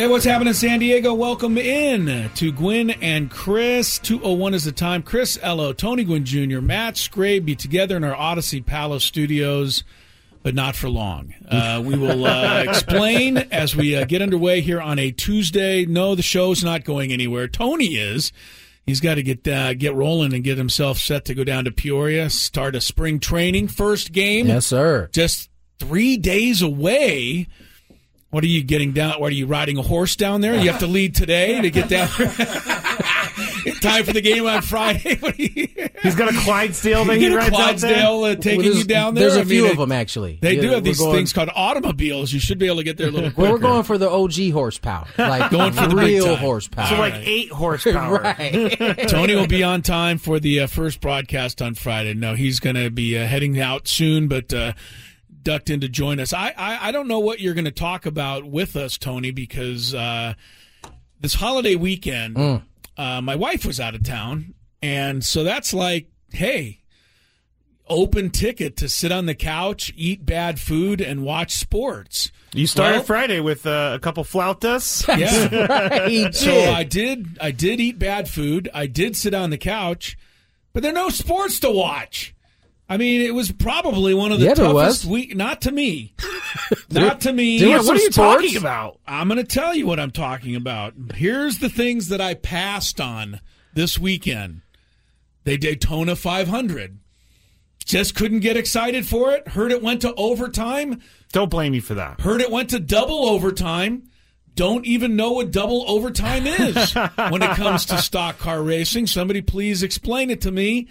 Hey, what's happening, San Diego? Welcome in to Gwynn and Chris. 201 is the time. Chris Ello, Tony Gwynn Jr., Matt Scraby together in our Audacy Palace studios, but not for long. Uh, we will uh, explain as we uh, get underway here on a Tuesday. No, the show's not going anywhere. Tony is. He's got to get uh, get rolling and get himself set to go down to Peoria, start a spring training. First game. Yes, sir. Just three days away. What are you getting down? What are you riding a horse down there? You have to lead today to get down. Time for the game on Friday. He's got a Clydesdale that he You get a rides out there. Clydesdale uh, taking Well, you down there. There's a I few it- of them actually. They Yeah, do have these going- things called automobiles. You should be able to get there a little quicker. Well, we're going for the OG horsepower, like Going for the big real time. horsepower. So like eight horsepower. right. Tony will be on time for the uh, first broadcast on Friday. No, he's going to be uh, heading out soon, but uh, ducked in to join us. I, I, I don't know what you're going to talk about with us, Tony, because uh, this holiday weekend, Mm. uh, my wife was out of town, and so that's like, hey. Open ticket to sit on the couch, eat bad food, and watch sports. You started Well- Friday with uh, a couple flautas. Yeah. right. So I did I did eat bad food. I did sit on the couch, but there are no sports to watch. I mean, it was probably one of the Yeah, toughest week. Not to me. not to me. there Yeah, was what are you sports. talking about? I'm going to tell you what I'm talking about. Here's the things that I passed on this weekend. They Daytona 500. Just couldn't get excited for it. Heard it went to overtime. Don't blame me for that. Heard it went to double overtime. Don't even know what double overtime is when it comes to stock car racing. Somebody please explain it to me.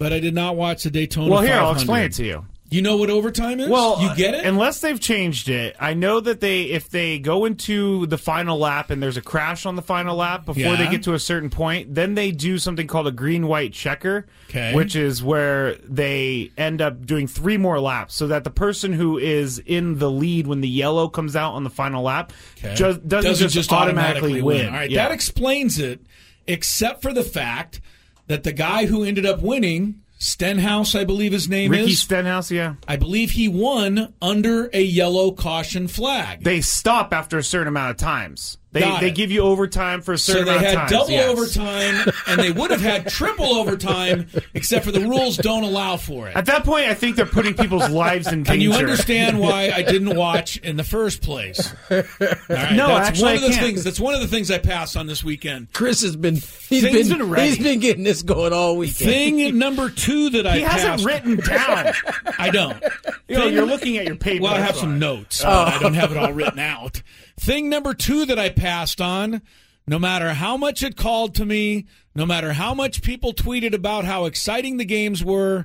But I did not watch the Daytona. Well, here I'll explain it to you. You know what overtime is? Well, you get it. unless they've changed it. I know that they, if they go into the final lap and there's a crash on the final lap before they get to a certain point, then they do something called a green-white checker, Okay. which is where they end up doing three more laps, so that the person who is in the lead when the yellow comes out on the final lap Okay. just, doesn't, just, automatically, win. All right, Yeah. that explains it, except for the fact that the guy who ended up winning, Stenhouse, I believe his name Ricky is, Stenhouse, yeah. I believe he won under a yellow caution flag. They stop after a certain amount of times. They Got they it. give you overtime for a So certain they amount had of times. double yes. overtime, and they would have had triple overtime, except for the rules don't allow for it. At that point, I think they're putting people's lives in danger. Can you understand why I didn't watch in the first place? All right, No, that's actually, one of the things. That's one of the things I passed on this weekend. Chris has been he's Things been, been he's been getting this going all weekend. Thing number two that I He hasn't written down. I don't. you know, Thing- you're looking at your paper. Well, I have that's some why. notes, but I don't oh. have it all written out. Thing number two that I passed on, no matter how much it called to me, no matter how much people tweeted about how exciting the games were,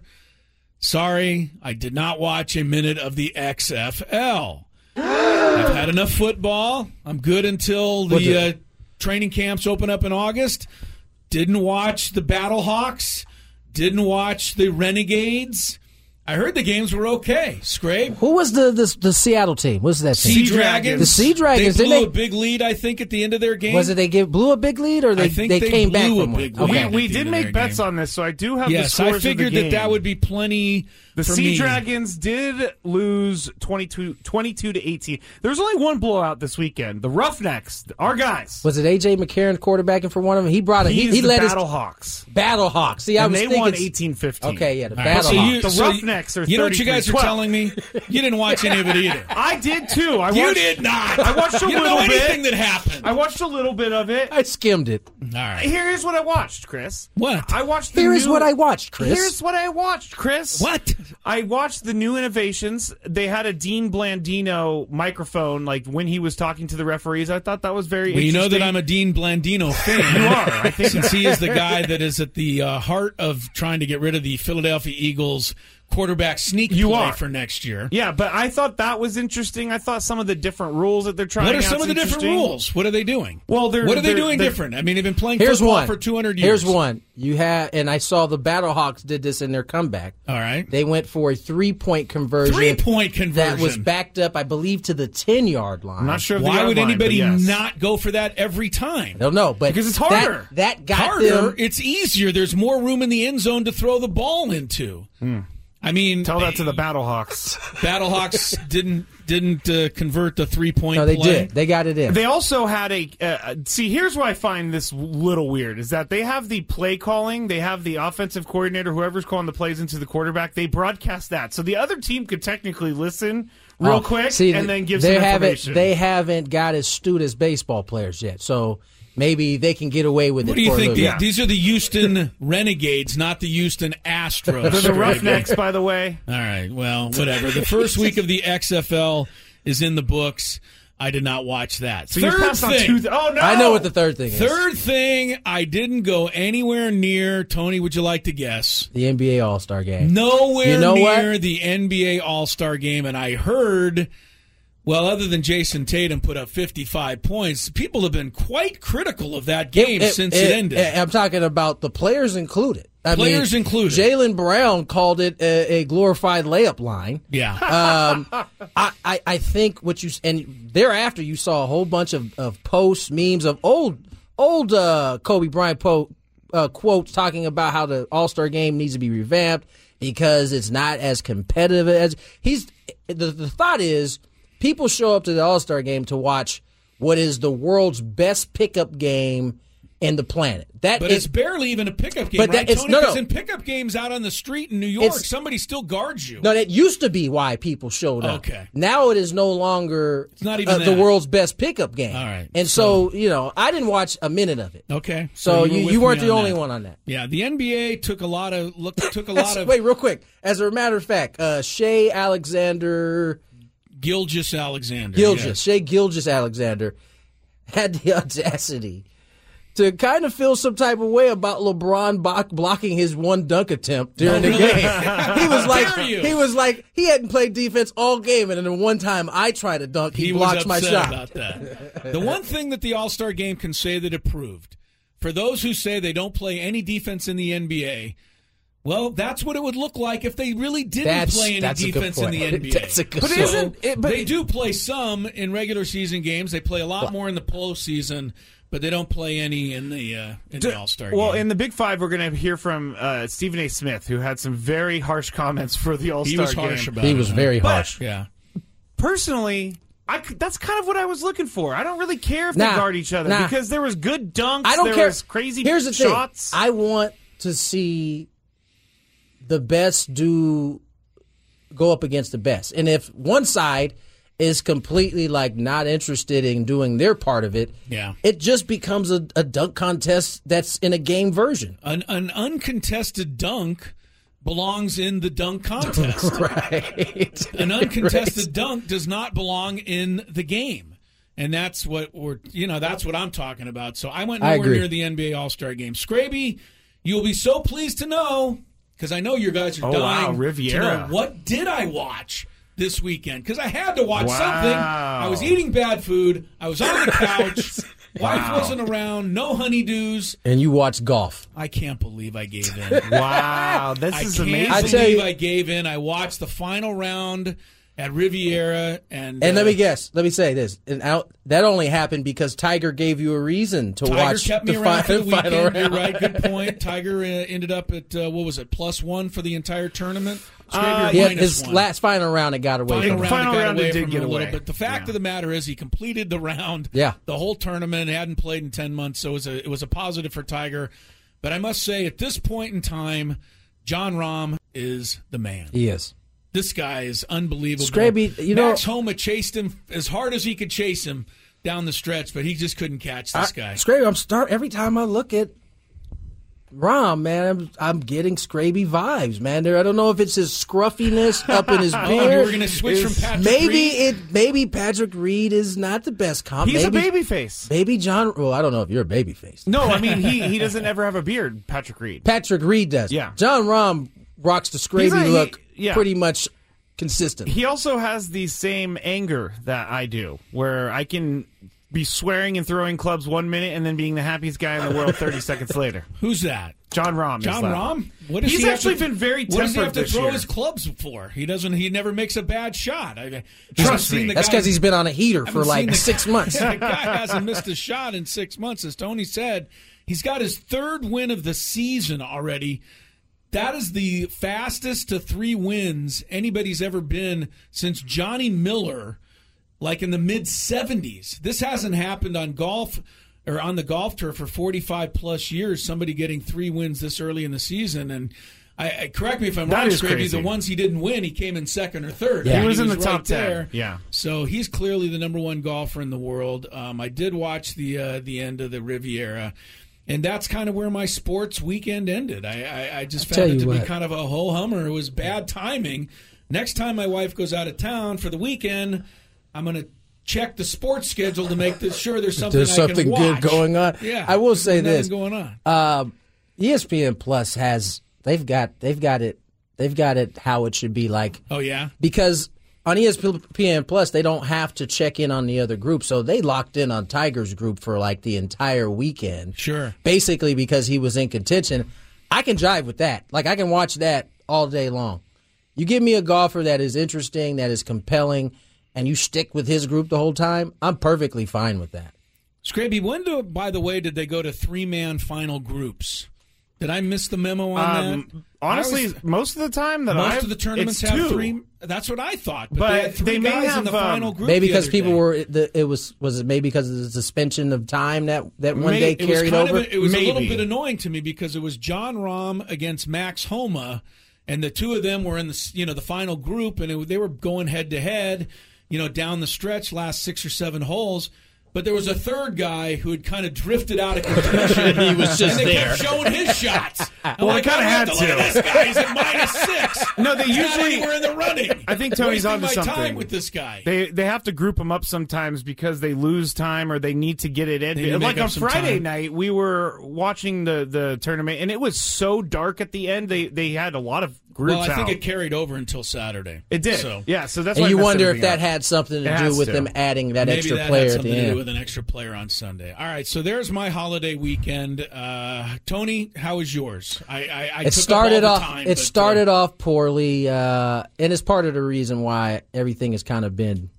sorry, I did not watch a minute of the XFL. I've had enough football. I'm good until the uh, training camps open up in August. Didn't watch the Battlehawks. Didn't watch the Renegades. I heard the games were okay. Scrape. Who was the the, the Seattle team? What was that team? Sea Dragons. The Sea Dragons, They didn't blew they- a big lead, I think, at the end of their game. Was it they give blew a big lead or they I think they, they came back a from one? big Okay. We, we did make bets game. on this, so I do have the Yes, I figured of the that that would be plenty. The for Sea me. Dragons did lose 22, 22 to 18. There's only one blowout this weekend. The Roughnecks, our guys. Was it AJ McCarron quarterbacking for one of them? He brought it. He, He's he the led Battle his Hawks. Battle Hawks. See, I And was they thinking won 18-15. Okay, yeah, the All right, Battle so Hawks. you, The so you- Roughnecks are You know what you guys are telling me? You didn't watch any of it either. I did too. I you watched, did not. I watched a you don't know little bit. anything that happened. I watched a little bit of it. I skimmed it. All right. Here's what I watched, Chris. What? I watched. The Here is new- what I watched, Chris. Here's what I watched, Chris. What? I watched the new innovations. They had a Dean Blandino microphone, like when he was talking to the referees. I thought that was very. Well, you know that. I'm a Dean Blandino fan. You are, I think. Since he is the guy that is at the uh, heart of trying to get rid of the Philadelphia Eagles quarterback sneak You play are. for next year. Yeah, but I thought that was interesting. I thought some of the different rules that they're trying. What are some of the different rules? What are they doing? Well, they're- what are they they're- doing they're- different? I mean, they've been playing Here's football one for 200 years. Here's one. You have, and I saw the Battlehawks did this in their comeback. All right. They went for a three point conversion. Three point conversion that was backed up, I believe, to the ten yard line. I'm not sure. Why would line, anybody yes. not go for that every time? I don't know, but Because it's harder. That, got Harder. them. It's easier. There's more room in the end zone to throw the ball into. Hmm. I mean. Tell that to the Battlehawks. Battlehawks didn't didn't uh, convert the three point. No, they play. did. They got it in. They also had a uh, see. Here's why I find this little weird: is that they have the play calling, they have the offensive coordinator, whoever's calling the plays into the quarterback. They broadcast that, so the other team could technically listen real Oh, quick see, and then give they some haven't information. they haven't got as astute as baseball players yet. So maybe they can get away with What it. What do you think? little The- bit. These are the Houston Renegades, not the Houston Astros. They're the Roughnecks, by the way. All right. Well, whatever. The first week of the XFL is in the books. I did not watch that. So you third passed on thing. two. oh no! I know what the third thing is. Third thing, I didn't go anywhere near. Tony, would you like to guess? the NBA All Star game. Nowhere You know near what? the NBA All Star game, and I heard. Well, other than Jayson Tatum put up 55 points, people have been quite critical of that game since it, ended. I'm talking about the players included. I Players mean, included. Jaylen Brown called it a, a glorified layup line. yeah. Um, I, I, I think what you and thereafter you saw a whole bunch of, of posts, memes of old old uh, Kobe Bryant po- uh, quotes talking about how the All Star game needs to be revamped because it's not as competitive as he's. The, the thought is people show up to the All Star game to watch what is the world's best pickup game in the planet. That But is- it's barely even a pickup game, But that- right, it's- Tony? no, no. Because in pickup games out on the street in New York, It's- somebody still guards you. No, that used to be why people showed up. Okay. Now it is no longer It's not even uh, the world's best pickup game. All right. And so, you know, I didn't watch a minute of it. Okay, So were you, with you weren't the on only that. one on that. Yeah, the NBA took a lot of look took a lot of Wait, real quick. As a matter of fact, uh, Shai Alexander Gilgeous Alexander. Gilgeous, yes. Shai Gilgeous Alexander had the audacity to kind of feel some type of way about LeBron block, blocking his one dunk attempt during the oh, game. he was like, he was like, he hadn't played defense all game, and then the one time I tried to dunk, he, he blocks my shot. about that. the one thing that the All Star game can say that it proved, for those who say they don't play any defense in the NBA, well, that's what it would look like if they really didn't That's- play any that's defense in the. NBA. That's a good But point. isn't it? But they do play some in regular season games. They play a lot more in the postseason, but they don't play any in the uh, in the All Star game. Well, in the Big Five, we're going to hear from uh, Stephen A. Smith, who had some very harsh comments for the All he Star was game. harsh about He it. was very But- harsh. yeah. Personally, I that's kind of what I was looking for. I don't really care if Nah, they guard each other nah. because there was good dunks. I don't there care. Was crazy Here's the shots. thing. I want to see the best do go up against the best. And if one side is completely like not interested in doing their part of it, Yeah. it just becomes a, a dunk contest that's in a game version. An, an uncontested dunk belongs in the dunk contest. Right. An uncontested dunk does not belong in the game. And that's what we're, you know, that's what I'm talking about. So I went I nowhere agree. near the NBA All Star game. Scraby, you'll be so pleased to know, because I know you guys are Oh, dying wow, Riviera. to know what did I watch this weekend? Because I had to watch Wow. something. I was eating bad food. I was on the couch. Wife wasn't around. No honeydews. And you watched golf. I can't believe I gave in. wow, this I is can't amazing. I believe tell you- I gave in. I watched the final round at Riviera, and And uh, let me guess. Let me say this. And out, that only happened because Tiger gave you a reason to Tiger watch kept me the around for final, the final weekend. You're right. Good point. Tiger uh, ended up at uh, what was it, plus one for the entire tournament. Scrape Uh, your He had minus his one. last final round, it got away Final from him. round, Final it got round, away it did from get him a little away. bit. The fact Yeah. of the matter is, he completed the round. Yeah. the whole tournament hadn't played in ten months, so it was a it was a positive for Tiger. But I must say, at this point in time, Jon Rahm is the man. He is. This guy is unbelievable. Scraby, you know- Max Homa chased him as hard as he could chase him down the stretch, but he just couldn't catch this guy. Scraby, I'm start every time I look at Rahm, man, I'm, I'm getting Scraby vibes, man. There, I don't know if it's his scruffiness up in his Oh, beard. you were going to switch from Patrick maybe Reed? it. Maybe Patrick Reed is not the best comp. He's maybe, a baby face. Maybe John. Well, I don't know if you're a baby face. No, I mean he he doesn't ever have a beard. Patrick Reed. Patrick Reed does. Yeah. Jon Rahm rocks the He's Scraby a- he- look yeah. pretty much consistent. He also has the same anger that I do, where I can be swearing and throwing clubs one minute and then being the happiest guy in the world 30 seconds later. Who's that? Jon Rahm. Jon that. Rahm? What does He's he actually to- been very What does he have tempered to throw year. his clubs for? He doesn't. He never makes a bad shot. I, Trust me. That's because he's been on a heater for like the- six months. the guy hasn't missed a shot in six months. As Tony said, he's got his third win of the season already. That is the fastest to three wins anybody's ever been since Johnny Miller, like in the mid 70s. This hasn't happened on golf or on the golf tour for 45 plus years. Somebody getting three wins this early in the season. And I, I correct me if I'm That wrong, is Scrappy, crazy. The ones he didn't win, he came in second or third. Yeah. He was in the right top 10. Yeah. So he's clearly the number one golfer in the world. Um, I did watch the uh, the end of the Riviera, and that's kind of where my sports weekend ended. I, I, I just I'll found it to be kind of a ho hummer. It was bad timing. Next time my wife goes out of town for the weekend, I'm going to check the sports schedule to make sure there's something There's I can something good going on. Yeah, I will say this. going on. Um, ESPN Plus has they've got they've got it they've got it how it should be like oh yeah, because on ESPN Plus they don't have to check in on the other group, so they locked in on Tiger's group for like the entire weekend. Sure. basically because he was in contention. I can jive with that. Like I can watch that all day long. You give me a golfer that is interesting, that is compelling, and you stick with his group the whole time. I'm perfectly fine with that. Scraby, when do by the way did they go to three man final groups? Did I miss the memo on that? Um, honestly, I always- most of the time that most I've, of the tournaments have two. three. That's what I thought. But, But they, had three they may guys in the have, um, final group. Maybe because people day. were the, it was was it maybe because of the suspension of time that that one May- day it It was carried kind over. Of a, it was a little bit annoying to me because it was Jon Rahm against Max Homa, and the two of them were in the you know the final group, and it, they were going head to head, you know, down the stretch, last six or seven holes. But there was a third guy who had kind of drifted out of contention. He was just and they there. kept showing his shots. I'm Well, like, they kinda had to. Look to. at this guy. He's at minus six. No, they He's usually- anywhere in the running. I think Tony's onto my something. time with this guy. They they have to group them up sometimes because they lose time or they need to get it in. To Like on Friday time. night, we were watching the the tournament and it was so dark at the end. They they had a lot of well, I think out. it carried over until Saturday. It did. So yeah, so that's and why you I wonder if that up. had something to It do with to. them adding that Maybe extra that player had at something the to do with an extra player on Sunday. All right, so there's my holiday weekend. Uh, Tony, how was yours? I, I, I it took started off time, it but, uh, started off poorly uh, and it's part of the reason why everything has kind of been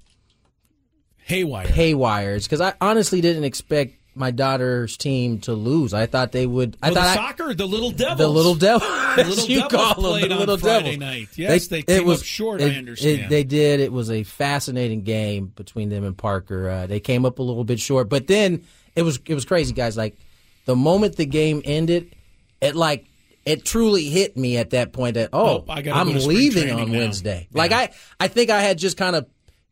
haywire. haywire because i honestly didn't expect my daughter's team to lose i thought they would i the thought I- soccer, the little devils, the little devil The little you devils call them, played the little Friday devils. night. Yes, they, it came was up short. it- I understand. it- they did it was a fascinating game between them and parker uh, they came up a little bit short but then it was it was crazy guys like the moment the game ended it like it truly hit me at that point that oh, Oh, I I'm go to spring leaving on now. Wednesday. Yeah. Like I, I think I had just kind of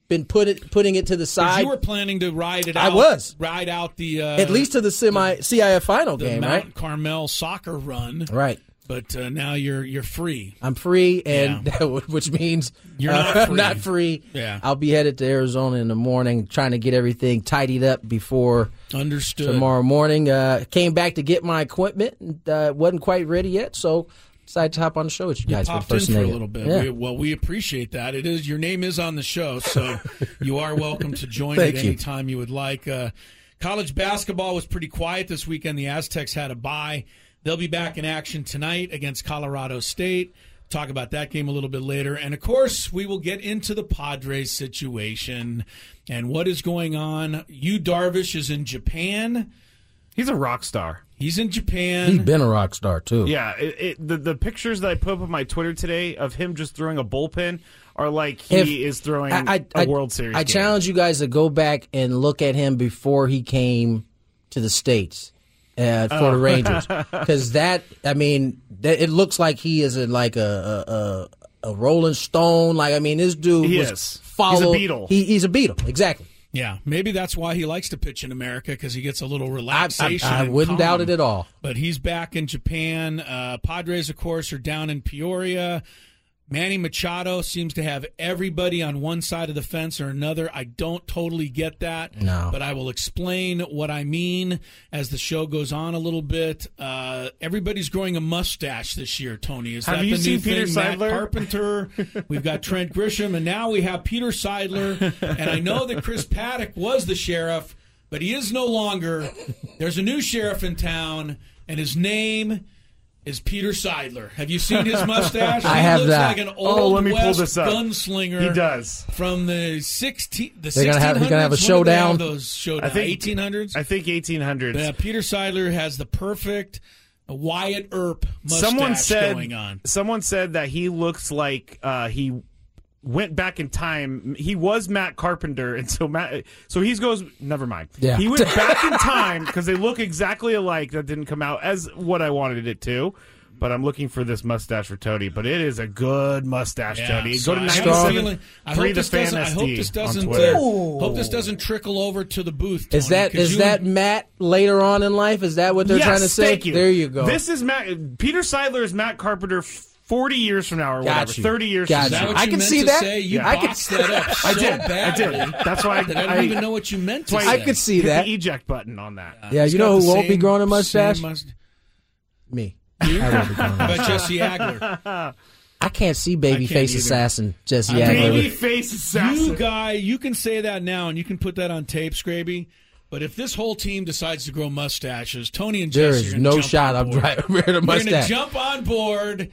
been put it, putting it to the side. you were planning to ride it I out. was. ride out the uh, at least to the semi CIF final the game, Mount right? Carmel soccer run. Right. But uh, now you're you're free. I'm free, and which means You're uh, not I'm free. not free. Yeah. I'll be headed to Arizona in the morning, trying to get everything tidied up before Understood. tomorrow morning. Uh, came back to get my equipment, and, uh, wasn't quite ready yet, so decided to hop on the show with you You guys popped for the in for a little bit. Yeah. We, well, we appreciate that. It is your name is on the show, so you are welcome to join Thank at you. any time you would like. Uh, college basketball was pretty quiet this weekend. The Aztecs had a bye. They'll be back in action tonight against Colorado State. Talk about that game a little bit later, and of course, we will get into the Padres situation and what is going on. You Darvish is in Japan. He's a rock star. He's in Japan. He's been a rock star too. Yeah, it, it, the the pictures that I put up on my Twitter today of him just throwing a bullpen are like he If- is throwing I, I, a I- World Series. I game. challenge you guys to go back and look at him before he came to the states uh, for Oh. the Rangers, because that I mean, that, it looks like he is a, like a, a a a Rolling Stone. Like I mean, this dude He was is. He's a followed. Beatle. He, he's a beetle, exactly. Yeah, maybe that's why he likes to pitch in America because he gets a little I, I, relaxation. I wouldn't doubt it at all. But he's back in Japan. Uh, Padres, of course, are down in Peoria. Manny Machado seems to have everybody on one side of the fence or another. I don't totally get that. No. But I will explain what I mean as the show goes on a little bit. Uh, everybody's growing a mustache this year, Tony. Is Have that you the seen new Peter thing? Matt Seidler? Carpenter. We've got Trent Grisham, and now we have Peter Seidler. And I know that Chris Paddack was the sheriff, but he is no longer. There's a new sheriff in town, and his name is Peter Seidler. Have you seen his mustache? I he have looks that. like an Oh, old let me pull this up. gunslinger. He does. from the 16 the They're gonna have- he's gonna have a 1600s. When did they have showdown. Those showdown. I think 1800s. I think 1800s. Yeah, Peter Seidler has the perfect Wyatt Earp mustache someone said going on. someone said that he looks like uh, he went back in time. He was Matt Carpenter, and so Matt. So he goes. Never mind. Yeah. he went back in time because they look exactly alike. That didn't come out as what I wanted it to. But I'm looking for this mustache for Tony. But it is a good mustache, Yeah, Tony. so Go to I have 97 feeling- I hope this doesn't. I hope this doesn't. Uh, hope this doesn't trickle over to the booth. Is Tony, that 'cause is you that and- Matt later on in life? Is that what they're yes, trying to say? Thank you. There you go. This is Matt. Peter Seidler is Matt Carpenter. 40 years from now, or Got whatever. 30 years Got from Is now. I can see that. Say? You Yeah. I can- boxed that up so I did. I did. That's why I, that I don't even know what you meant to That's say. I could see hit that. the eject button on that. yeah, He's you know the who won't be growing a mustache? must- Me. I won't be growing a How about mustache. Jesse Agler? I can't see I babyface can't either. assassin Jesse I- Agler. Baby face assassin. You guy, you can say that now, and you can put that on tape, Scraby. But if this whole team decides to grow mustaches, Tony and Jesse there is are no jump shot I'm board. right wearing a We're going to jump on board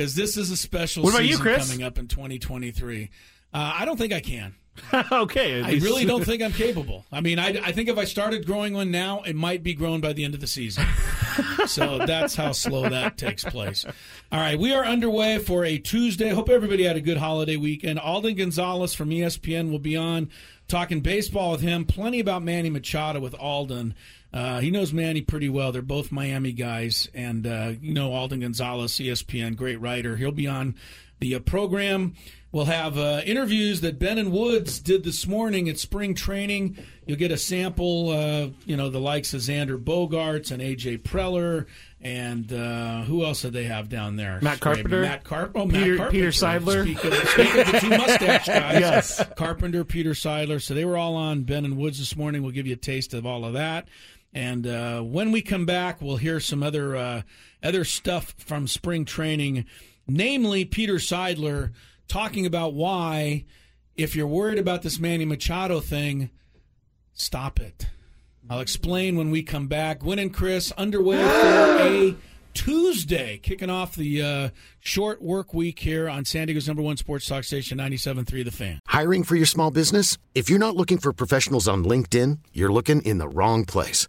because this is a special What about you, season Chris? coming up in 2023. Uh, I don't think I can. okay. I really don't think I'm capable. I mean, I, I think if I started growing one now, it might be grown by the end of the season. so that's how slow that takes place. All right, we are underway for a Tuesday. Hope everybody had a good holiday weekend. Alden Gonzalez from ESPN will be on talking baseball with him. Plenty about Manny Machado with Alden. Uh, he knows Manny pretty well. They're both Miami guys, and uh, you know Alden Gonzalez, ESPN, great writer. He'll be on the uh, program. We'll have uh, interviews that Ben and Woods did this morning at spring training. You'll get a sample, uh, you know, the likes of Xander Bogaerts and AJ Preller, and uh, who else did they have down there? Matt Carpenter? Matt Carpenter. Oh, Peter- Matt Carpenter. Peter Seidler? Speak of, speak of the two mustache guys. Yes. Carpenter, Peter Seidler. So they were all on Ben and Woods this morning. We'll give you a taste of all of that. And uh, when we come back, we'll hear some other uh, other stuff from spring training, namely Peter Seidler talking about why, if you're worried about this Manny Machado thing, stop it. I'll explain when we come back. Gwynn and Chris underway for a Tuesday, kicking off the uh, short work week here on San Diego's number one sports talk station, 97.3 The Fan. Hiring for your small business? If you're not looking for professionals on LinkedIn, you're looking in the wrong place.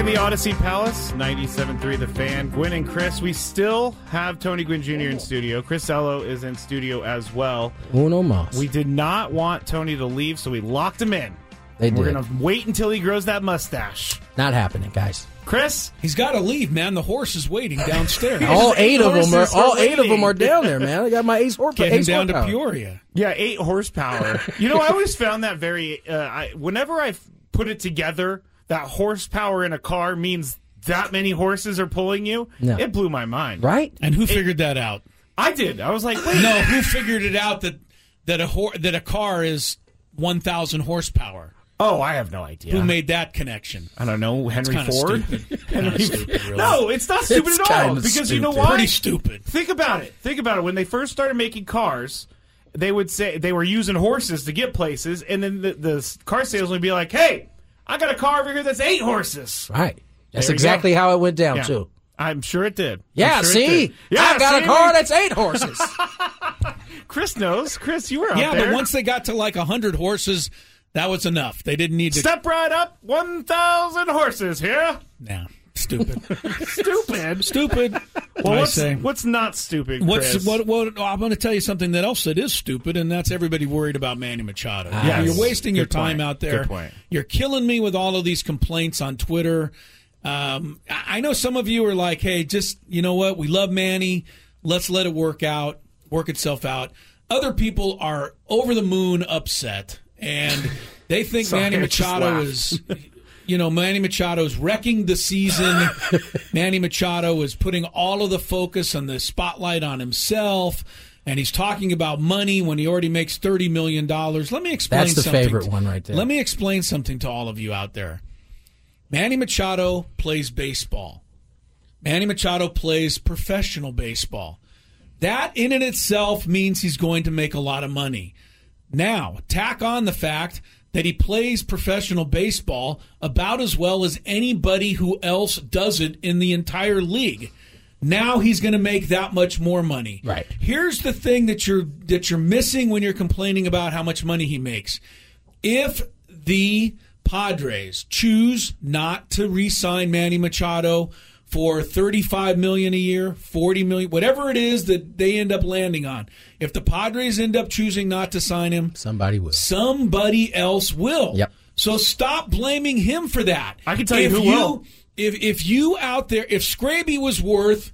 Back in the Audacy Palace, 97.3 The Fan. Gwynn and Chris, we still have Tony Gwynn Jr. in studio. Chris Ello is in studio as well. Uno mas. We did not want Tony to leave, so we locked him in. They We're did. gonna wait until he grows that mustache. Not happening, guys. Chris, He's got to leave, man. The horse is waiting downstairs. All eight of them are horses are all eight of them are down there, man. I got my ace horse. Get him ace down to. Peoria. yeah, eight horsepower. you know, I always found that very. Uh, I, whenever I f- put it together, that horsepower in a car means that many horses are pulling you. No. It blew my mind. Right? And who figured that out? I did. I was like, wait. No, who figured it out that that a hor- that a car is 1,000 horsepower? Oh, I have no idea. Who made that connection? I don't know. Henry kinda Ford. stupid. Henry stupid, really. No, it's not stupid It's at all. kinda Because you know why? Pretty stupid. Think about it. Think about it. When they first started making cars, they would say they were using horses to get places, and then the, the car salesman would be like, "Hey, I got a car over here that's eight horses." Right. That's There exactly go. how it went down Yeah. too. I'm sure it did. Yeah, sure see? did. Yeah, I got see, a car man? that's eight horses. Chris knows. Chris, you were out Yeah, there. but once they got to like 100 horses, that was enough. They didn't need to. step right up, one thousand horses here. Nah, stupid. Stupid. stupid. Well, I what's, say. what's not stupid? What's Chris? what? What? I'm going to tell you something that else that is stupid, and that's everybody worried about Manny Machado. Yeah, You're wasting your Good time point. out there. Good point. You're killing me with all of these complaints on Twitter. Um, I I know some of you are like, "Hey, just you know what? We love Manny. Let's let it work out, work itself out." Other people are over the moon upset, and they think Sorry, Manny Machado is you know, Manny Machado's wrecking the season. Manny Machado is putting all of the focus and the spotlight on himself, and he's talking about money when he already makes thirty million dollars. Let me explain. That's the something. favorite one right there. Let me explain something to all of you out there. Manny Machado plays baseball. Manny Machado plays professional baseball. That in and itself means he's going to make a lot of money. Now, tack on the fact that he plays professional baseball about as well as anybody who else does it in the entire league. Now he's going to make that much more money. Right. Here's the thing that you're that you're missing when you're complaining about how much money he makes. If the Padres choose not to re-sign Manny Machado for 35 million a year, 40 million, whatever it is that they end up landing on. If the Padres end up choosing not to sign him, Somebody will. somebody else will. Yep. So stop blaming him for that. I can tell you if who will. If if you out there, if Scraby was worth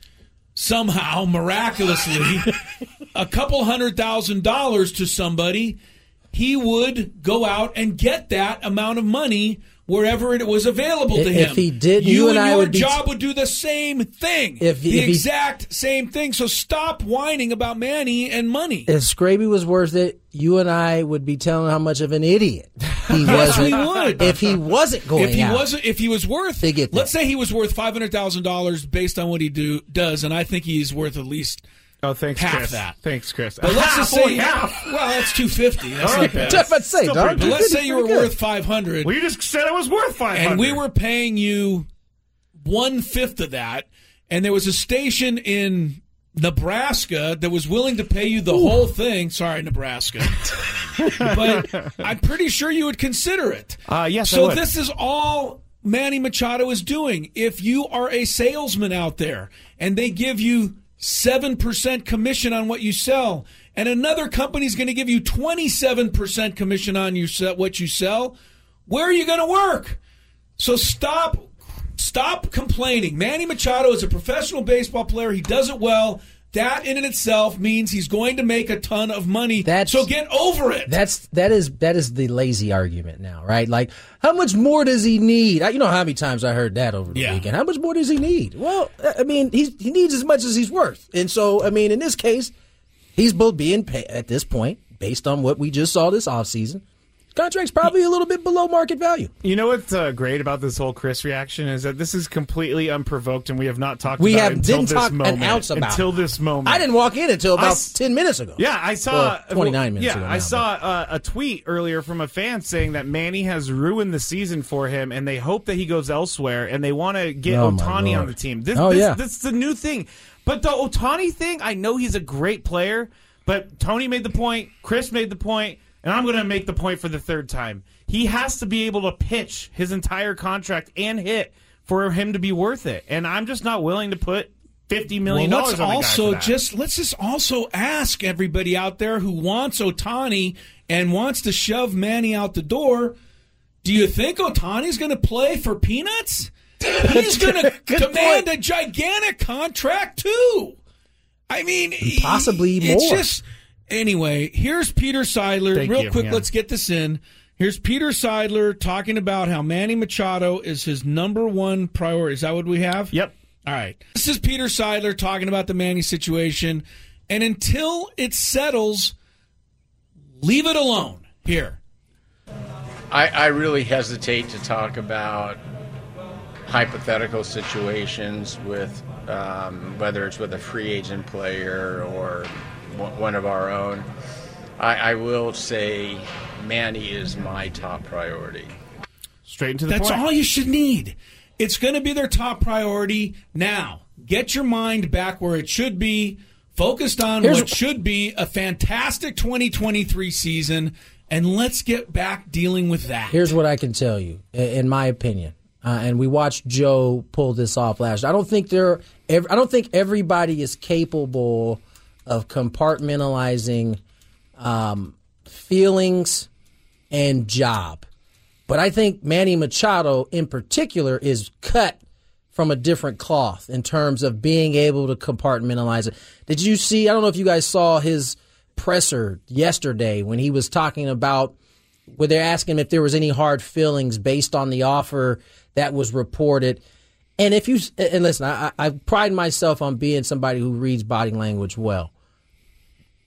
somehow miraculously a couple hundred thousand dollars to somebody, he would go out and get that amount of money wherever it was available to him. if he did, you, you and and I your job would do the same thing. If- the if he- exact same thing. So stop whining about Manny and money. If Scraby was worth it, you and I would be telling how much of an idiot he Yes, wasn't. we would. If he wasn't going if he out. wasn't if he was worth They get that. let's say he was worth five hundred thousand dollars based on what he do does and i think he's worth at least Oh, thanks, half Chris. that. Thanks, Chris. but let's just say Only half. well that's 250 that's All not right. bad That's what I say, Still dog. pretty but good. let's say you were Pretty good. worth 500 Well, you just said it was worth five hundred, and we were paying you one fifth of that and there was a station in Nebraska that was willing to pay you the whole thing. Sorry, Nebraska. but I'm pretty sure you would consider it. Uh, yes, I So would. this is all Manny Machado is doing. If you are a salesman out there and they give you 7% commission on what you sell, and another company's going to give you 27% commission on you what you sell, where are you going to work? So stop stop complaining. Manny Machado is a professional baseball player. He does it well. That in and itself means he's going to make a ton of money. That's- so get over it. That's that is that is the lazy argument now, right? Like, how much more does he need? I- You know how many times I heard that over the Yeah. weekend. How much more does he need? Well, I mean, he's, he needs as much as he's worth, and so I mean, in this case, he's both being paid at this point based on what we just saw this offseason. Contract's probably a little bit below market value. You know what's uh, great about this whole Chris reaction is that this is completely unprovoked, and we have not talked. We about have- it until didn't this talk an moment. ounce about until it. this moment. I didn't walk in until about s- ten minutes ago. Yeah, I saw Well, 29 minutes Yeah, ago I saw uh, a tweet earlier from a fan saying that Manny has ruined the season for him, and they hope that he goes elsewhere, and they want to get Oh, Ohtani on the team. This, Oh, this, yeah. this is the new thing. But the Ohtani thing, I know he's a great player, but Tony made the point, Chris made the point, and I'm going to make the point for the third time. He has to be able to pitch his entire contract and hit for him to be worth it, and I'm just not willing to put fifty million well, dollars let's on a guy also for that. just let's just also ask everybody out there who wants Ohtani and wants to shove Manny out the door. Do you think Ohtani's going to play for peanuts? He's going to command a gigantic contract too. I mean, possibly it's more. just anyway. Here's Peter Seidler. Thank Real you, quick, yeah. let's get this in. Here's Peter Seidler talking about how Manny Machado is his number one priority. Is that what we have? Yep. All right. This is Peter Seidler talking about the Manny situation. And until it settles, leave it alone. Here. I, I really hesitate to talk about hypothetical situations with um, whether it's with a free agent player or one one of our own. I, I will say Manny is my top priority. Straight into the That's point. all you should need. It's going to be their top priority. Now, get your mind back where it should be, focused on Here's- what should be a fantastic 2023 season, and let's get back dealing with that. Here's what I can tell you, in my opinion, uh, and we watched Joe pull this off last. year. I don't think there. ev- I don't think everybody is capable of compartmentalizing um, feelings and job, but I think Manny Machado, in particular, is cut from a different cloth in terms of being able to compartmentalize it. Did you see? I don't know if you guys saw his presser yesterday when he was talking about where they're asking him if there was any hard feelings based on the offer that was reported. And if you and listen, I, I pride myself on being somebody who reads body language well.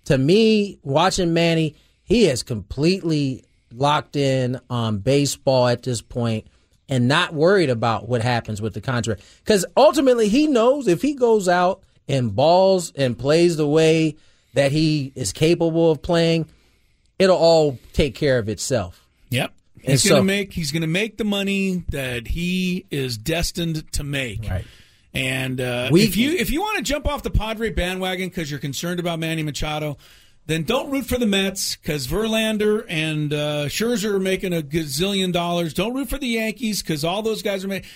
To me, watching Manny, he is completely locked in on baseball at this point and not worried about what happens with the contract. Because ultimately, he knows if he goes out and balls and plays the way that he is capable of playing, it'll all take care of itself. Yep. He's so- going to make he's going to make the money that he is destined to make. Right. And uh, if you if you want to jump off the Padre bandwagon because you're concerned about Manny Machado, then don't root for the Mets because Verlander and uh, Scherzer are making a gazillion dollars. Don't root for the Yankees because all those guys are making.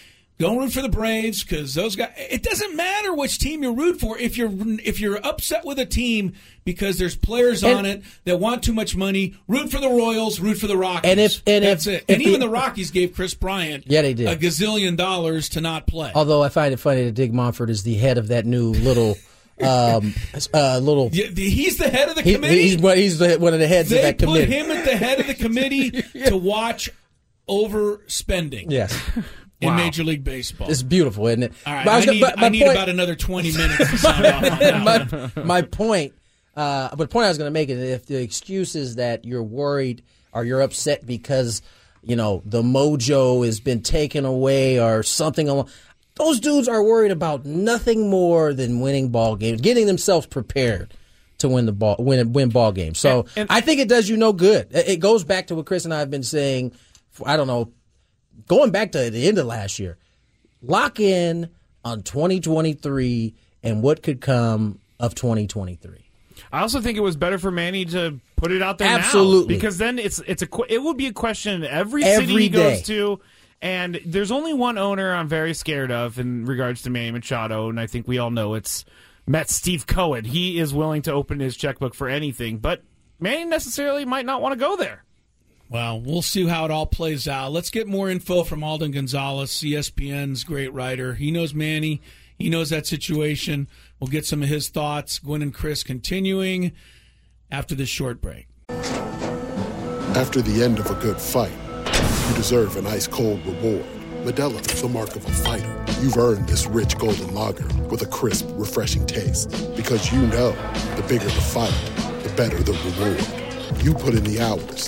Don't root for the Braves because those guys. It doesn't matter which team you root for. If you're if you're upset with a team because there's players And- on it that want too much money, root for the Royals. Root for the Rockies. And if- and that's if- it. And if even the- the Rockies gave Kris Bryant Yeah, they did. a gazillion dollars to not play. Although I find it funny that Dick Monfort is the head of that new little, um, uh, little. Yeah, he's the head of the he- committee. he's one- he's the, one of the heads they of that committee. put committee. him at the head of the committee to watch overspending yes, in Wow. Major League Baseball. it's beautiful, isn't it? All right, But I, gonna- need, but I need point- about another 20 minutes to sound off on my, my point, uh, but the point I was going to make is if the excuse is that you're worried or you're upset because you know the mojo has been taken away or something along. Those dudes are worried about nothing more than winning ball games, getting themselves prepared to win the ball, win win ball games. So And- and- I think it does you no good. It it goes back to what Chris and I have been saying. For, I don't know, going back to the end of last year lock in on 2023 and what could come of 2023. I also think it was better for Manny to put it out there Absolutely. now because then it's it's a it will be a question every, Every city he day. goes to, and there's only one owner I'm very scared of in regards to Manny Machado, and I think we all know it's Met Steve Cohen. He is willing to open his checkbook for anything, but Manny necessarily might not want to go there. Well, we'll see how it all plays out. Let's get more info from Alden Gonzalez, ESPN's great writer. He knows Manny. He knows that situation. We'll get some of his thoughts. Gwynn and Chris continuing after this short break. After the end of a good fight, you deserve an ice cold reward. Modelo is the mark of a fighter. You've earned this rich golden lager with a crisp, refreshing taste. Because you know the bigger the fight, the better the reward. You put in the hours,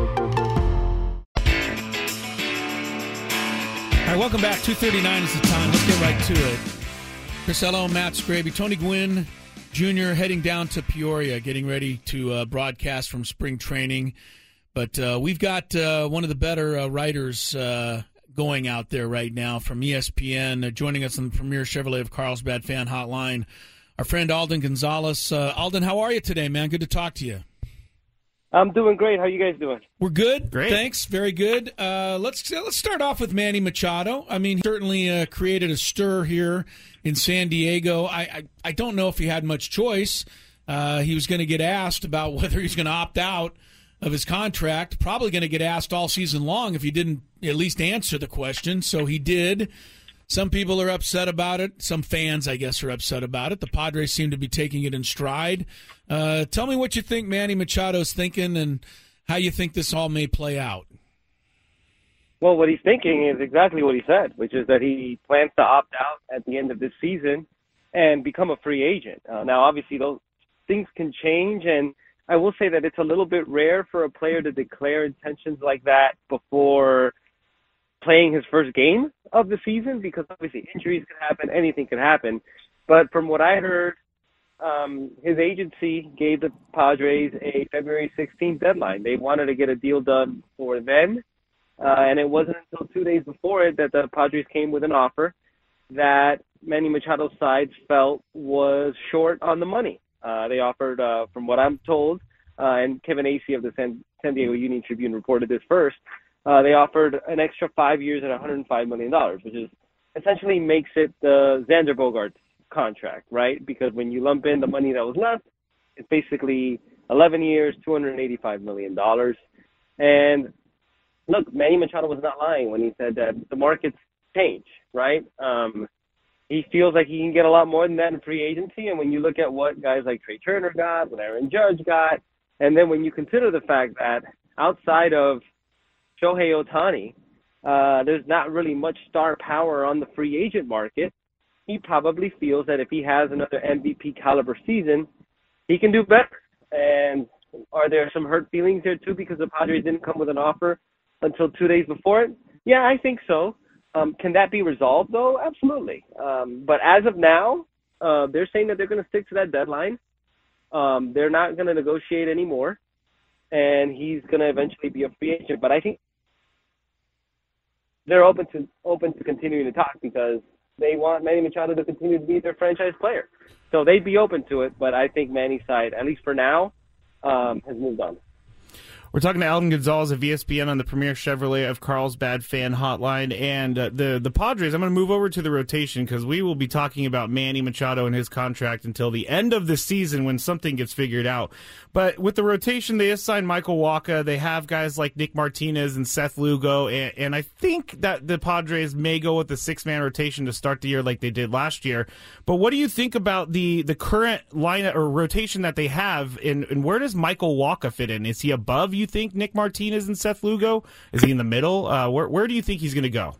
Right, welcome back. 239 is the time. Let's get right to it. Chris Ello, Matt Scraby, Tony Gwynn Jr. heading down to Peoria, getting ready to uh, broadcast from spring training. But uh, we've got uh, one of the better uh, writers uh, going out there right now from ESPN, uh, joining us on the Premier Chevrolet of Carlsbad fan hotline. Our friend Alden Gonzalez. Alden, how are you today, man? Good to talk to you. I'm doing great. How you guys doing? We're good. Great. Thanks. Very good. Uh, let's let's start off with Manny Machado. I mean, he certainly uh, created a stir here in San Diego. I I, I don't know if he had much choice. Uh, he was going to get asked about whether he's going to opt out of his contract. Probably going to get asked all season long if he didn't at least answer the question. So he did. Some people are upset about it. Some fans, I guess, are upset about it. The Padres seem to be taking it in stride. Uh, tell me what you think Manny Machado's thinking and how you think this all may play out. Well, what he's thinking is exactly what he said, which is that he plans to opt out at the end of this season and become a free agent. Uh, now, obviously, those things can change, and I will say that it's a little bit rare for a player to declare intentions like that before playing his first game of the season because obviously injuries could happen, anything could happen. But from what I heard, um, his agency gave the Padres a February 16th deadline. They wanted to get a deal done for then, uh, and it wasn't until two days before it that the Padres came with an offer that Manny Machado's side felt was short on the money. Uh, they offered, uh, from what I'm told, uh, and Kevin Acee of the San, San Diego Union Tribune reported this first, uh, they offered an extra five years at $105 million, which is essentially makes it the Xander Bogaerts contract, right? Because when you lump in the money that was left, it's basically 11 years, $285 million. And look, Manny Machado was not lying when he said that the markets change, right? Um, he feels like he can get a lot more than that in free agency. And when you look at what guys like Trea Turner got, what Aaron Judge got, and then when you consider the fact that outside of Shohei Ohtani, uh, there's not really much star power on the free agent market. He probably feels that if he has another MVP caliber season, he can do better. And are there some hurt feelings there too because the Padres didn't come with an offer until two days before it? Yeah, I think so. Um, can that be resolved though? Absolutely. Um, but as of now, uh, they're saying that they're going to stick to that deadline. Um, they're not going to negotiate anymore, and he's going to eventually be a free agent. But I think they're open to open to continuing to talk because they want Manny Machado to continue to be their franchise player. So they'd be open to it, but I think Manny's side, at least for now, um, has moved on. We're talking to Alden Gonzalez of ESPN on the Premier Chevrolet of Carlsbad fan hotline, and uh, the the Padres. I'm going to move over to the rotation because we will be talking about Manny Machado and his contract until the end of the season when something gets figured out. But with the rotation, they assigned Michael Wacha. They have guys like Nick Martinez and Seth Lugo, and, and I think that the Padres may go with the six man rotation to start the year like they did last year. But what do you think about the the current line or rotation that they have, and, and where does Michael Wacha fit in? Is he above? you think Nick Martinez and Seth Lugo? Is he in the middle? Uh, where where do you think he's going to go?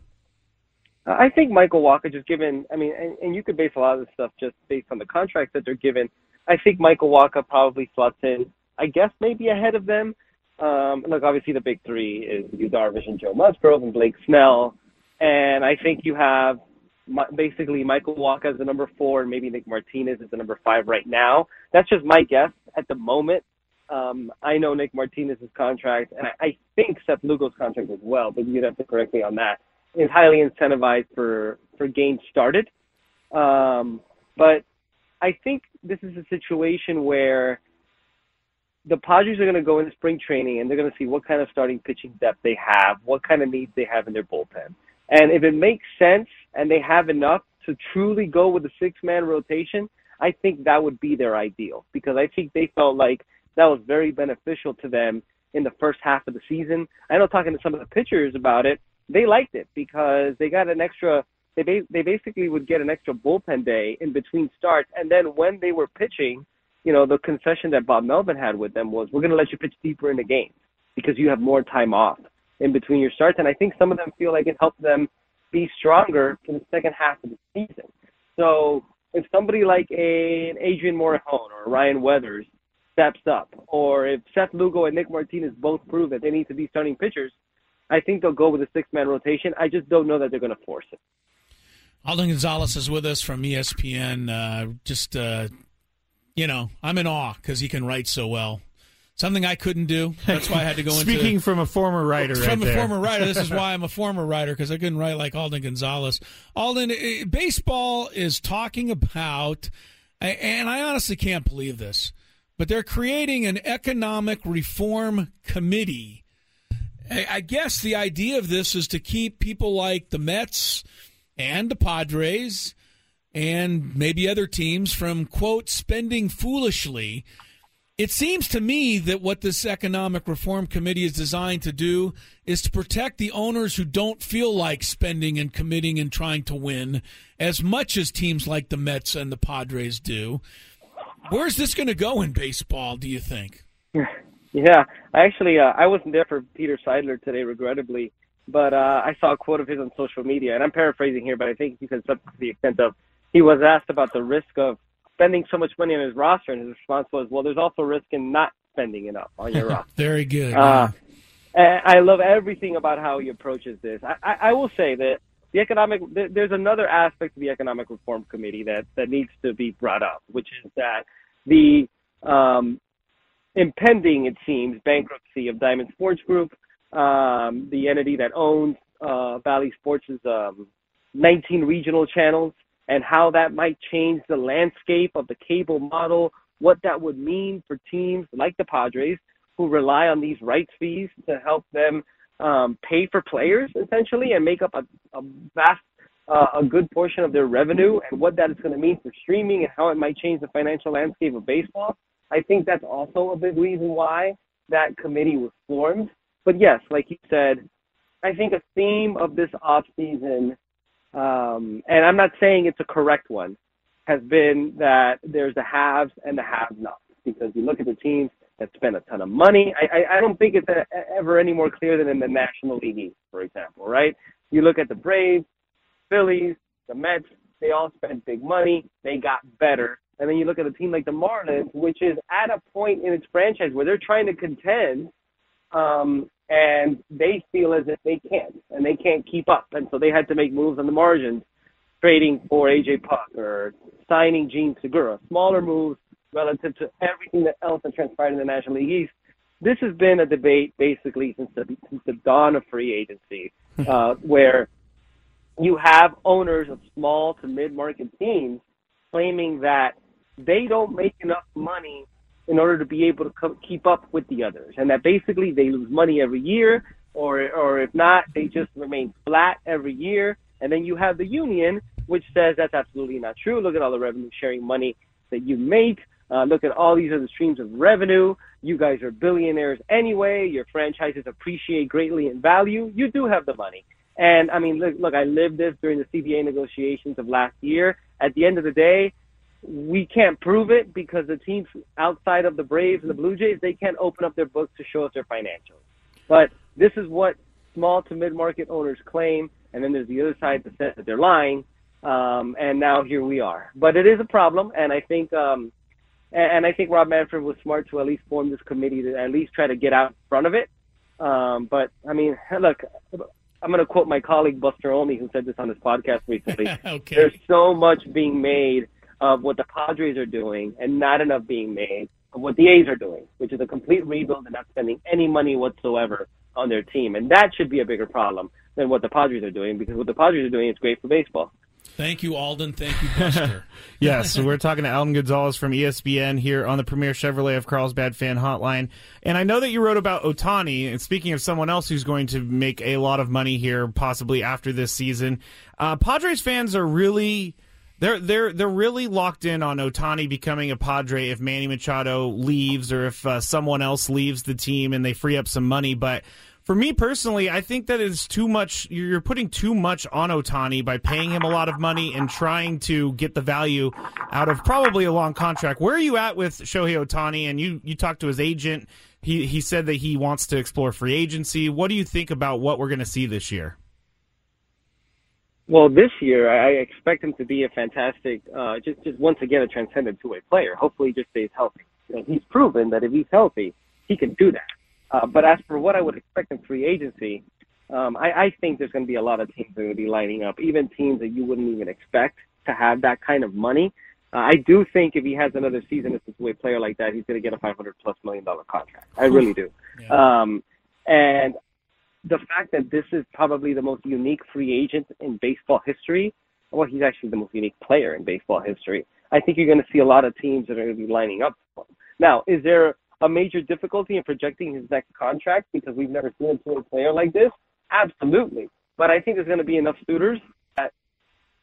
I think Michael Wacha, just given, I mean, and, and you could base a lot of this stuff just based on the contracts that they're given. I think Michael Wacha probably slots in, I guess, maybe ahead of them. Um, look, obviously the big three is Darvish and Joe Musgrove and Blake Snell. And I think you have basically Michael Wacha as the number four and maybe Nick Martinez as the number five right now. That's just my guess at the moment. Um, I know Nick Martinez's contract, and I, I think Seth Lugo's contract as well, but you'd have to correct me on that. Is highly incentivized for for games started, um, but I think this is a situation where the Padres are going to go into spring training and they're going to see what kind of starting pitching depth they have, what kind of needs they have in their bullpen, and if it makes sense and they have enough to truly go with a six man rotation, I think that would be their ideal because I think they felt like that was very beneficial to them in the first half of the season. I know talking to some of the pitchers about it, they liked it because they got an extra. They ba- they basically would get an extra bullpen day in between starts, and then when they were pitching, you know, the concession that Bob Melvin had with them was, we're going to let you pitch deeper in the game because you have more time off in between your starts, and I think some of them feel like it helped them be stronger for the second half of the season. So if somebody like a, an Adrian Morejon or Ryan Weathers steps up, or if Seth Lugo and Nick Martinez both prove that they need to be starting pitchers, I think they'll go with a six man rotation. I just don't know that they're going to force it. Alden Gonzalez is with us from ESPN. Uh, just, uh, you know, I'm in awe because he can write so well. Something I couldn't do. That's why I had to go Speaking into. Speaking from a former writer, from right a there. former writer. This is why I'm a former writer because I couldn't write like Alden Gonzalez. Alden, eh, baseball is talking about, and I honestly can't believe this, but they're creating an economic reform committee. I guess the idea of this is to keep people like the Mets and the Padres and maybe other teams from, quote, spending foolishly. It seems to me that what this Economic Reform Committee is designed to do is to protect the owners who don't feel like spending and committing and trying to win as much as teams like the Mets and the Padres do. Where's this going to go in baseball, do you think? Yeah, I actually uh, I wasn't there for Peter Seidler today, regrettably, but uh, I saw a quote of his on social media, and I'm paraphrasing here, but I think because to the extent of he was asked about the risk of spending so much money on his roster, and his response was, "Well, there's also risk in not spending enough on your roster." Very good. Uh, I love everything about how he approaches this. I, I, I will say that the economic there's another aspect of the economic reform committee that that needs to be brought up, which is that the um, impending, it seems, bankruptcy of Diamond Sports Group, um, the entity that owns uh, Bally Sports' um, 19 regional channels, and how that might change the landscape of the cable model, what that would mean for teams like the Padres who rely on these rights fees to help them um, pay for players essentially and make up a, a vast uh, a good portion of their revenue and what that is going to mean for streaming and how it might change the financial landscape of baseball. I think that's also a big reason why that committee was formed. But yes, like you said, I think a theme of this off season, um, and I'm not saying it's a correct one, has been that there's the haves and the have-nots. Because you look at the teams that spend a ton of money. I, I, I don't think it's a, ever any more clear than in the National League for example, right? You look at the Braves, Phillies, the Mets, they all spent big money. They got better. And then you look at a team like the Marlins, which is at a point in its franchise where they're trying to contend, um, and they feel as if they can't, and they can't keep up. And so they had to make moves on the margins, trading for AJ Puk or signing Jean Segura, smaller moves relative to everything that else that transpired in the National League East. This has been a debate basically since the, since the dawn of free agency, uh, where you have owners of small to mid-market teams claiming that they don't make enough money in order to be able to co- keep up with the others, and that basically they lose money every year, or or if not, they just remain flat every year. And then you have the union, which says that's absolutely not true. Look at all the revenue sharing money that you make. Uh, look at all these other streams of revenue. You guys are billionaires anyway. Your franchises appreciate greatly in value. You do have the money. And I mean, look, look, I lived this during the CBA negotiations of last year. At the end of the day, we can't prove it because the teams outside of the Braves and the Blue Jays, they can't open up their books to show us their financials. But this is what small to mid-market owners claim, and then there's the other side that says that they're lying. Um, and now here we are. But it is a problem, and I think, um, and I think Rob Manfred was smart to at least form this committee to at least try to get out in front of it. Um, but I mean, look, I'm going to quote my colleague Buster Olney, who said this on his podcast recently. okay. There's so much being made of what the Padres are doing, and not enough being made of what the A's are doing, which is a complete rebuild and not spending any money whatsoever on their team. And that should be a bigger problem than what the Padres are doing, because what the Padres are doing is great for baseball. Thank you, Alden. Thank you, Buster. yes, we're talking to Alden Gonzalez from ESPN here on the Premier Chevrolet of Carlsbad fan hotline. And I know that you wrote about Ohtani, and speaking of someone else who's going to make a lot of money here, possibly after this season, uh, Padres fans are really. They're they're they're really locked in on Ohtani becoming a Padre if Manny Machado leaves or if uh, someone else leaves the team and they free up some money. But for me personally, I think that is too much. You're putting too much on Ohtani by paying him a lot of money and trying to get the value out of probably a long contract. Where are you at with Shohei Ohtani? And you you talked to his agent. He he said that he wants to explore free agency. What do you think about what we're going to see this year? Well, this year I expect him to be a fantastic, uh, just just once again a transcendent two-way player. Hopefully, he just stays healthy. You know, he's proven that if he's healthy, he can do that. Uh, but as for what I would expect in free agency, Um, I, I think there's going to be a lot of teams that are going to be lining up, even teams that you wouldn't even expect to have that kind of money. Uh, I do think if he has another season as a way player like that, he's going to get a 500 plus million dollar contract. I really do. Um, and the fact that this is probably the most unique free agent in baseball history, well, he's actually the most unique player in baseball history. I think you're going to see a lot of teams that are going to be lining up. Now, is there a major difficulty in projecting his next contract because we've never seen a player like this? Absolutely. But I think there's going to be enough suitors that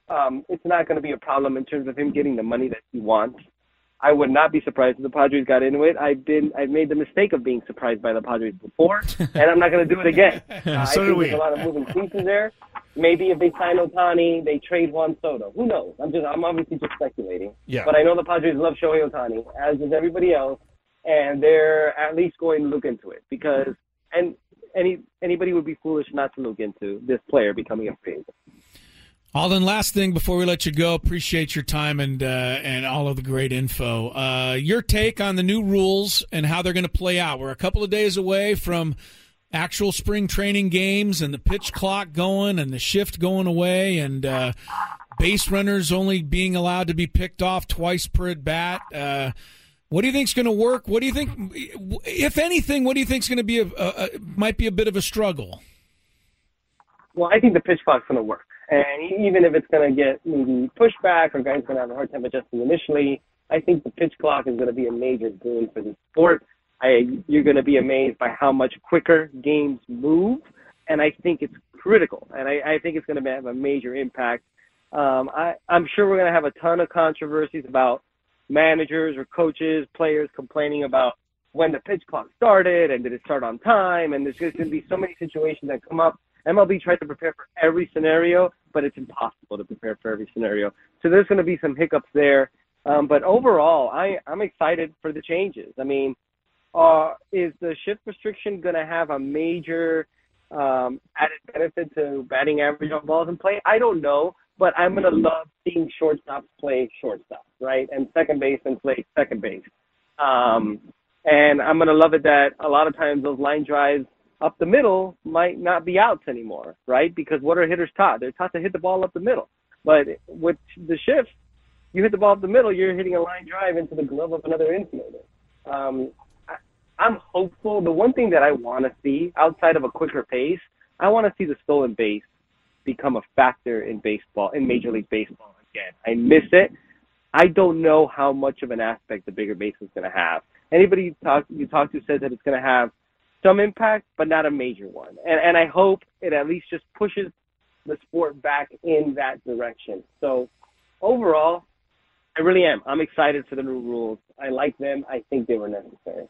um, it's not going to be a problem in terms of him getting the money that he wants. I would not be surprised if the Padres got into it. I've been I've made the mistake of being surprised by the Padres before, and I'm not going to do it again. Uh, So I do think we. there's a lot of moving pieces there. Maybe if they sign Ohtani, they trade Juan Soto. Who knows? I'm just I'm obviously just speculating. Yeah. But I know the Padres love Shohei Ohtani, as does everybody else, and they're at least going to look into it because and any anybody would be foolish not to look into this player becoming a free agent. Alden, last thing before we let you go, appreciate your time and uh, and all of the great info. Uh, your take on the new rules and how they're going to play out. We're a couple of days away from actual spring training games and the pitch clock going and the shift going away and uh, base runners only being allowed to be picked off twice per at bat. What do you think's going to work? What do you think, if anything, what do you think's going to be a, a, a might be a bit of a struggle? Well, I think the pitch clock's going to work. And even if it's going to get maybe pushback or guys going to have a hard time adjusting initially, I think the pitch clock is going to be a major boon for the sport. I, you're going to be amazed by how much quicker games move, and I think it's critical. And I, I think it's going to have a major impact. Um, I, I'm sure we're going to have a ton of controversies about managers or coaches, players complaining about when the pitch clock started and did it start on time, and there's just going to be so many situations that come up. MLB tries to prepare for every scenario, but it's impossible to prepare for every scenario. So there's going to be some hiccups there. Um, but overall, I, I'm excited for the changes. I mean, uh, is the shift restriction going to have a major um, added benefit to batting average on balls in play? I don't know, but I'm going to love seeing shortstops play shortstop, right? And second baseman play second base. Um, and I'm going to love it that a lot of times those line drives up the middle might not be outs anymore, right? Because what are hitters taught? They're taught to hit the ball up the middle. But with the shift, you hit the ball up the middle, you're hitting a line drive into the glove of another infielder. Um, I, I'm hopeful. The one thing that I want to see outside of a quicker pace, I want to see the stolen base become a factor in baseball, in Major League Baseball again. I miss it. I don't know how much of an aspect the bigger base is going to have. Anybody you talk you talk to says that it's going to have some impact, but not a major one. And and I hope it at least just pushes the sport back in that direction. So overall, I really am. I'm excited for the new rules. I like them. I think they were necessary.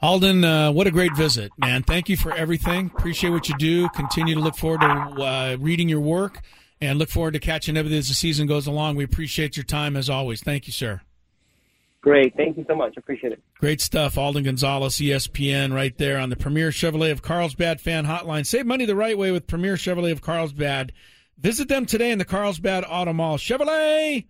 Alden, uh, what a great visit, man. Thank you for everything. Appreciate what you do. Continue to look forward to uh, reading your work and look forward to catching up as the season goes along. We appreciate your time as always. Thank you, sir. Great. Thank you so much. Appreciate it. Great stuff. Alden Gonzalez, ESPN, right there on the Premier Chevrolet of Carlsbad fan hotline. Save money the right way with Premier Chevrolet of Carlsbad. Visit them today in the Carlsbad Auto Mall. Chevrolet,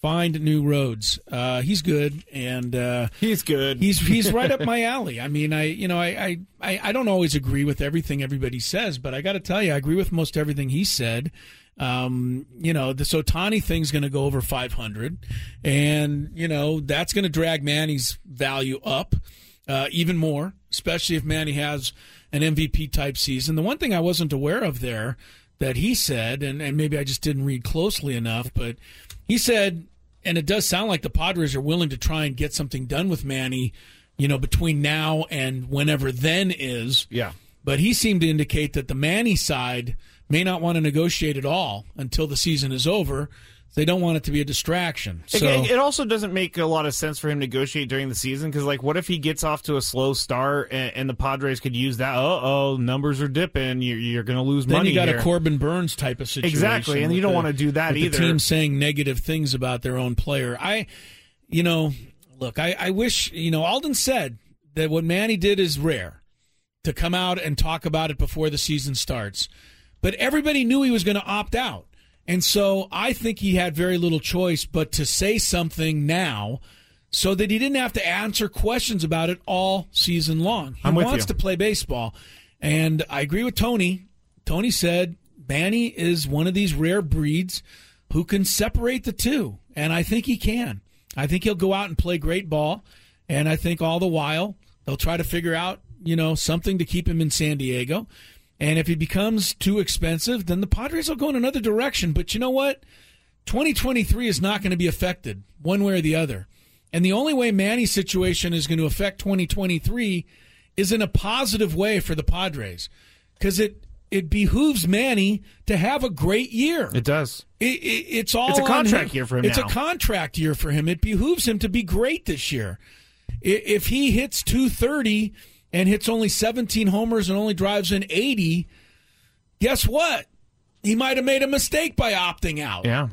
find new roads. Uh, he's good, and uh, he's good. He's he's right up my alley. I mean, I you know, I I I don't always agree with everything everybody says, but I got to tell you, I agree with most everything he said. Um, you know, the Sotani thing's going to go over 500, and you know that's going to drag Manny's value up uh, even more, especially if Manny has an MVP type season. The one thing I wasn't aware of there that he said, and, and maybe I just didn't read closely enough, but he said, and it does sound like the Padres are willing to try and get something done with Manny, you know, between now and whenever then is. Yeah. But he seemed to indicate that the Manny side may not want to negotiate at all until the season is over. They don't want it to be a distraction. It- So it, it also doesn't make a lot of sense for him to negotiate during the season because, like, what if he gets off to a slow start and, and the Padres could use that? Uh oh, numbers are dipping. You're, you're going to lose then money. Then you got here. a Corbin Burnes type of situation. Exactly, and you don't the- wanna do that either. The team saying negative things about their own player. I, you know, look, I, I wish you know Alden said that what Manny did is rare to come out and talk about it before the season starts, but everybody knew he was going to opt out. And so I think he had very little choice but to say something now so that he didn't have to answer questions about it all season long. He wants you. to play baseball. And I agree with Tony. Tony said Manny is one of these rare breeds who can separate the two. And I think he can. I think he'll go out and play great ball. And I think all the while they'll try to figure out, you know, something to keep him in San Diego. And if he becomes too expensive, then the Padres will go in another direction. But you know what? 2023 is not going to be affected one way or the other. And the only way Manny's situation is going to affect 2023 is in a positive way for the Padres because it it behooves Manny to have a great year. It does. It, it, it's all It's a contract year for him It's now. a contract year for him. It behooves him to be great this year. If he hits 230 and hits only 17 homers and only drives in 80, guess what? He might have made a mistake by opting out. Yeah.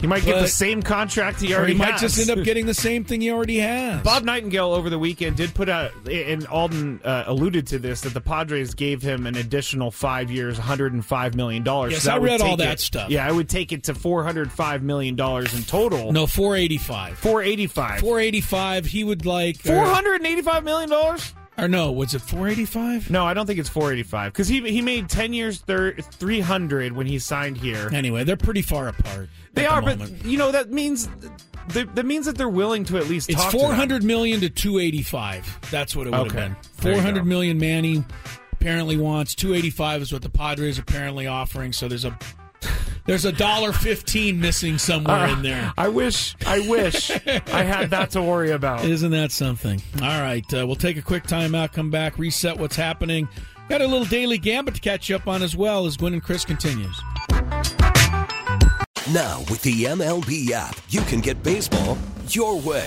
He might get the same contract he already he might has. just end up getting the same thing he already has. Bob Nightingale over the weekend did put out, and Alden uh, alluded to this, that the Padres gave him an additional five years, $105 million. Yes, So I read all that it- stuff. Yeah, I would take it to $405 million in total. No, 485. 485 485. He would like. $485 million? Or no, was it 485? No, I don't think it's 485 because he he made 10 years thir- 300 when he signed here. Anyway, they're pretty far apart. They are, but you know that means that, that means that they're willing to at least It's talk to them. hundred million to two eighty five. That's what it would Okay. have been. There you Four hundred go. million Manny apparently wants. Two eighty five is what the Padres are apparently offering. So there's a there's a dollar fifteen missing somewhere Uh, in there. I wish, I wish I had that to worry about. Isn't that something? All right, uh, we'll take a quick timeout, come back, reset what's happening. Got a little daily gambit to catch you up on as well as Gwynn and Chris continues. Now, with the MLB app, you can get baseball your way.